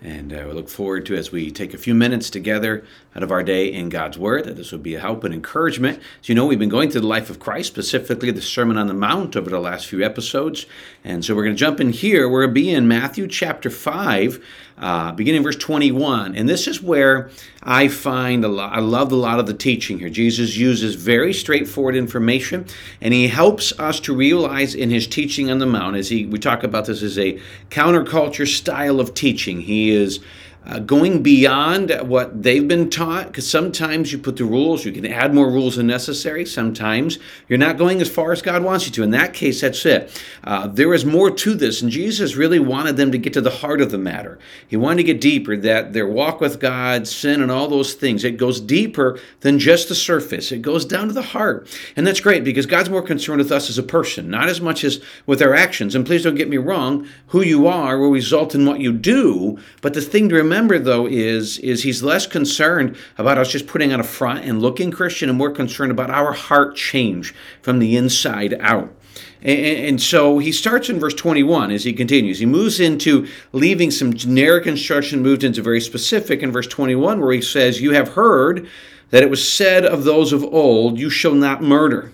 And uh, we look forward to as we take a few minutes together out of our day in God's Word, that this will be a help and encouragement. As you know, we've been going through the life of Christ, specifically the Sermon on the Mount over the last few episodes. And so we're going to jump in here. We're going to be in Matthew chapter 5, uh, beginning verse 21. And this is where I find a lot, I love a lot of the teaching here. Jesus uses very straightforward information, and he helps us to realize in his teaching on the Mount, as he we talk about this as a counterculture style of teaching. He is uh, going beyond what they've been taught because sometimes you put the rules you can add more rules than necessary sometimes you're not going as far as god wants you to. In that case that's it. Uh, there is more to this and jesus really wanted them to get to the heart of the matter. He wanted to get deeper that their walk with god sin and all those things it goes deeper than just the surface. It goes down to the heart. And that's great because god's more concerned with us as a person not as much as with our actions. And please don't get me wrong who you are will result in what you do but the thing to remember remember though is is he's less concerned about us just putting on a front and looking Christian and more concerned about our heart change from the inside out. And, so he starts in verse 21 as he continues. He moves into leaving some generic instruction, moved into very specific in verse 21, where he says, You have heard that it was said of those of old, You shall not murder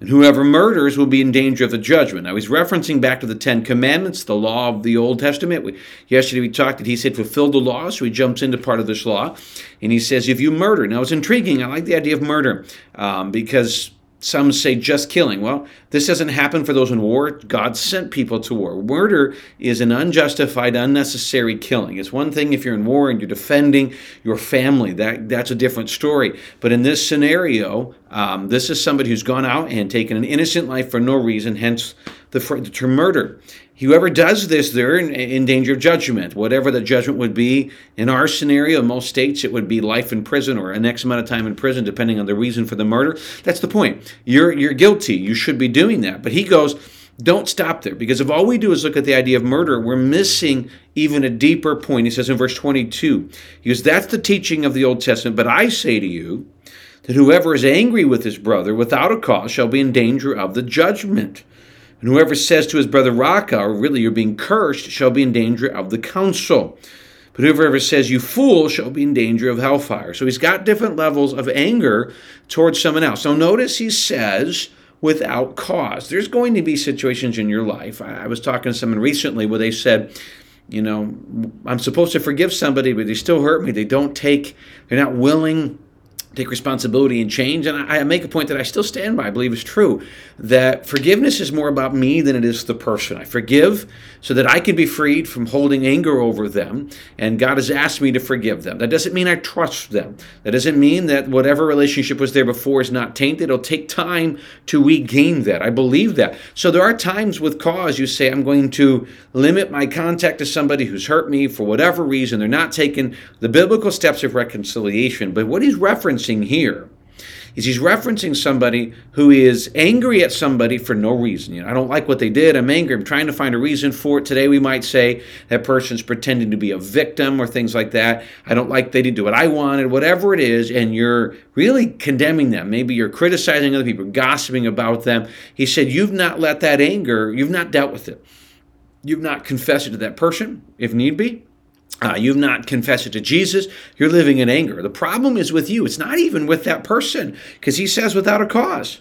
and whoever murders will be in danger of the judgment. Now he's referencing back to the Ten Commandments, the law of the Old Testament. We, yesterday we talked that he said fulfill the law, so he jumps into part of this law, and he says if you murder. Now it's intriguing. I like the idea of murder um, because some say just killing. Well, this doesn't happen for those in war. God sent people to war. Murder is an unjustified, unnecessary killing. It's one thing if you're in war and you're defending your family. That that's a different story. But in this scenario, um, this is somebody who's gone out and taken an innocent life for no reason. Hence the, the term murder. Whoever does this, they're in, in, danger of judgment, whatever the judgment would be. In our scenario, in most states, it would be life in prison or an X amount of time in prison, depending on the reason for the murder. That's the point. You're, you're guilty. You should be doing that. But he goes, don't stop there, because if all we do is look at the idea of murder, we're missing even a deeper point. He says in verse 22, he goes, That's the teaching of the Old Testament, but I say to you that whoever is angry with his brother without a cause shall be in danger of the judgment. And whoever says to his brother Raca, or really you're being cursed, shall be in danger of the council. But whoever ever says you fool shall be in danger of hellfire. So he's got different levels of anger towards someone else. So notice he says without cause. There's going to be situations in your life. I was talking to someone recently where they said, you know, I'm supposed to forgive somebody, but they still hurt me. They don't take, they're not willing take responsibility and change. And I, make a point that I still stand by, I believe is true, that forgiveness is more about me than it is the person. I forgive so that I can be freed from holding anger over them, and God has asked me to forgive them. That doesn't mean I trust them. That doesn't mean that whatever relationship was there before is not tainted. It'll take time to regain that. I believe that. So there are times with cause you say, I'm going to limit my contact to somebody who's hurt me for whatever reason. They're not taking the biblical steps of reconciliation. But what he's referencing referencing here is he's referencing somebody who is angry at somebody for no reason. You know, I don't like what they did. I'm angry. I'm trying to find a reason for it. Today we might say that person's pretending to be a victim or things like that. I don't like they didn't do what I wanted, whatever it is, and you're really condemning them. Maybe you're criticizing other people, gossiping about them. He said, You've not let that anger, you've not dealt with it. You've not confessed it to that person, if need be. Uh, you've not confessed it to Jesus. You're living in anger. The problem is with you. It's not even with that person because he says without a cause.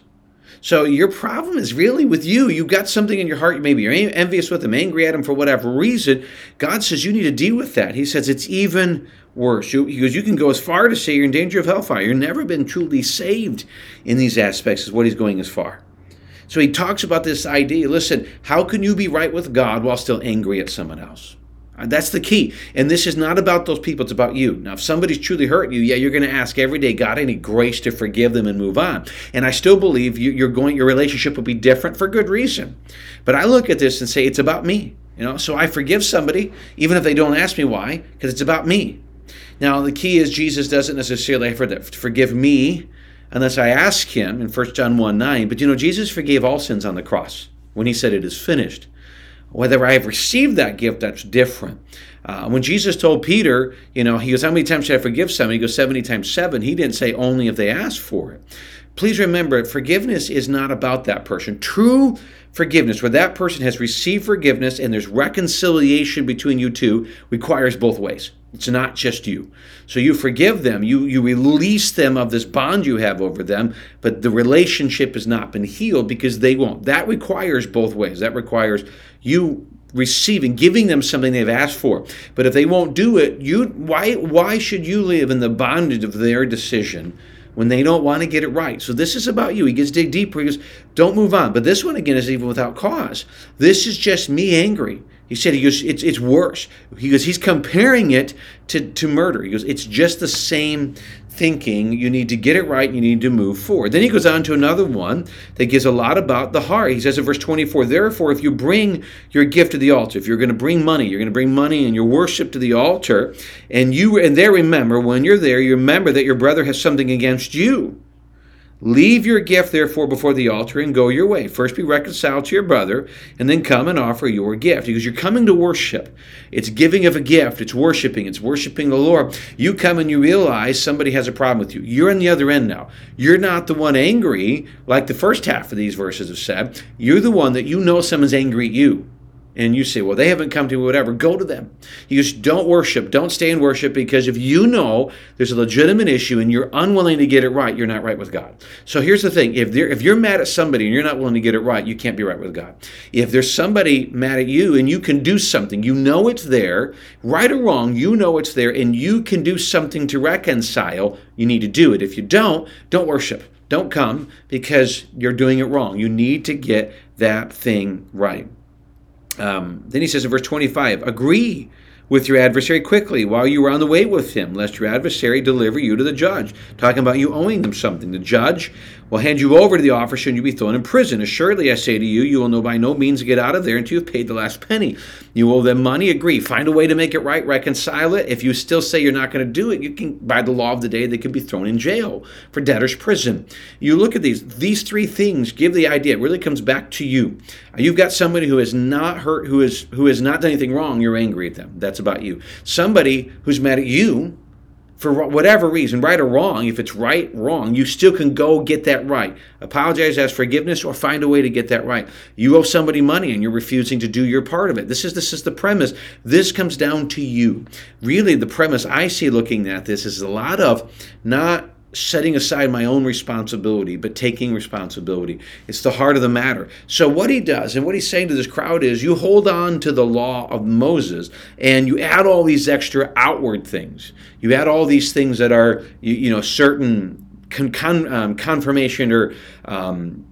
So your problem is really with you. You've got something in your heart. Maybe you're envious with him, angry at him for whatever reason. God says you need to deal with that. He says it's even worse. You, he goes, you can go as far to say you're in danger of hellfire. You've never been truly saved in these aspects, is what he's going as far. So he talks about this idea. Listen, how can you be right with God while still angry at someone else? Uh, that's the key. And this is not about those people, it's about you. Now, if somebody's truly hurt you, yeah, you're going to ask every day, God, any grace to forgive them and move on. And I still believe you, are going, your relationship will be different for good reason. But I look at this and say, it's about me. You know, so I forgive somebody, even if they don't ask me why, because it's about me. Now, the key is Jesus doesn't necessarily forgive me unless I ask him in 1 John 1 9. But you know, Jesus forgave all sins on the cross when he said it is finished. Whether I have received that gift, that's different. Uh, when Jesus told Peter, you know, he goes, How many times should I forgive somebody? He goes, 70 times 7. He didn't say only if they ask for it. Please remember, forgiveness is not about that person. True forgiveness, where that person has received forgiveness and there's reconciliation between you two, requires both ways. It's not just you. So you forgive them, you, you release them of this bond you have over them, but the relationship has not been healed because they won't. That requires both ways. That requires you receiving, giving them something they've asked for. But if they won't do it, you why why should you live in the bondage of their decision? When they don't want to get it right. So this is about you. He gets dig deeper. He goes, don't move on. But this one again is even without cause. This is just me angry. He said, he goes, it's, it's worse. He goes, he's comparing it to, to murder. He goes, it's just the same thinking. You need to get it right. You need to move forward. Then he goes on to another one that gives a lot about the heart. He says in verse 24, therefore, if you bring your gift to the altar, if you're going to bring money, you're going to bring money and your worship to the altar, and you and there remember, when you're there, you remember that your brother has something against you. Leave your gift, therefore, before the altar and go your way. First be reconciled to your brother, and then come and offer your gift. Because you're coming to worship. It's giving of a gift, it's worshiping, it's worshiping the Lord. You come and you realize somebody has a problem with you. You're on the other end now. You're not the one angry, like the first half of these verses have said. You're the one that you know someone's angry at you and you say, well, they haven't come to me, whatever, go to them. You just don't worship, don't stay in worship because if you know there's a legitimate issue and you're unwilling to get it right, you're not right with God. So here's the thing if, if you're mad at somebody and you're not willing to get it right, you can't be right with God. If there's somebody mad at you and you can do something, you know it's there, right or wrong, you know it's there, and you can do something to reconcile, you need to do it. If you don't, don't worship. Don't come because you're doing it wrong. You need to get that thing right. Um, then he says in verse 25, agree with your adversary quickly while you are on the way with him, lest your adversary deliver you to the judge. Talking about you owing them something. The judge will hand you over to the officer and you'll be thrown in prison. Assuredly, I say to you, you will know by no means get out of there until you've paid the last penny. You owe them money, agree. Find a way to make it right, reconcile it. If you still say you're not going to do it, you can, by the law of the day, they could be thrown in jail for debtor's prison. You look at these, these three things give the idea. It really comes back to you. Uh, you've got somebody who has not hurt, who is who has not done anything wrong, you're angry at them. That's about you. Somebody who's mad at you for whatever reason, right or wrong, if it's right, wrong, you still can go get that right. Apologize, ask forgiveness, or find a way to get that right. You owe somebody money and you're refusing to do your part of it. This is this is the premise. This comes down to you. Really, the premise I see looking at this is a lot of not setting aside my own responsibility, but taking responsibility. It's the heart of the matter. So, what he does and what he's saying to this crowd is you hold on to the law of Moses and you add all these extra outward things. You add all these things that are, you, you know, certain con- con- um, confirmation or um,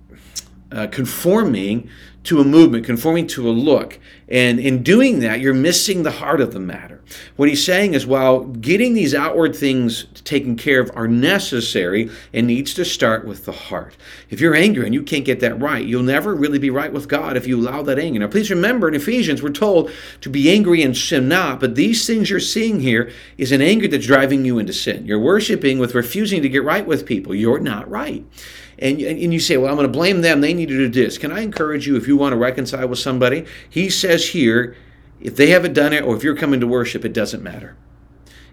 uh, conforming to a movement, conforming to a look. And in doing that, you're missing the heart of the matter. What he's saying is while getting these outward things taken care of are necessary, it needs to start with the heart. If you're angry and you can't get that right, you'll never really be right with God if you allow that anger. Now, please remember in Ephesians, we're told to be angry and sin not, but these things you're seeing here is an anger that's driving you into sin. You're worshiping with refusing to get right with people. You're not right and, and you say, well, I'm going to blame them. They need to do this. Can I encourage you if you want to reconcile with somebody? He says here, if they haven't done it or if you're coming to worship, it doesn't matter.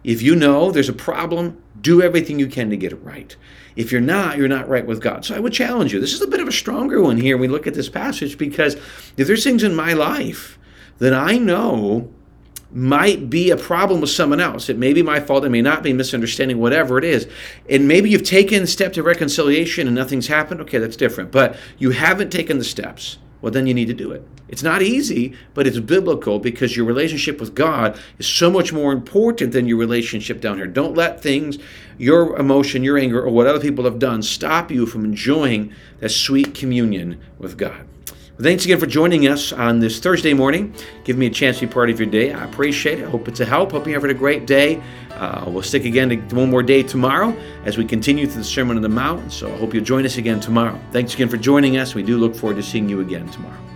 If you know there's a problem, do everything you can to get it right. If you're not, you're not right with God. So I would challenge you. This is a bit of a stronger one here. We look at this passage because if there's things in my life that I know might be a problem with someone else. It may be my fault, it may not be misunderstanding, whatever it is. And maybe you've taken step to reconciliation and nothing's happened. Okay, that's different. But you haven't taken the steps. Well, then you need to do it. It's not easy, but it's biblical because your relationship with God is so much more important than your relationship down here. Don't let things, your emotion, your anger, or what other people have done stop you from enjoying that sweet communion with God. Thanks again for joining us on this Thursday morning. Give me a chance to be part of your day. I appreciate it. Hope it's a help. Hope you're having a great day. Uh, we'll stick again to one more day tomorrow as we continue through the Sermon on the Mount. So I hope you'll join us again tomorrow. Thanks again for joining us. We do look forward to seeing you again tomorrow.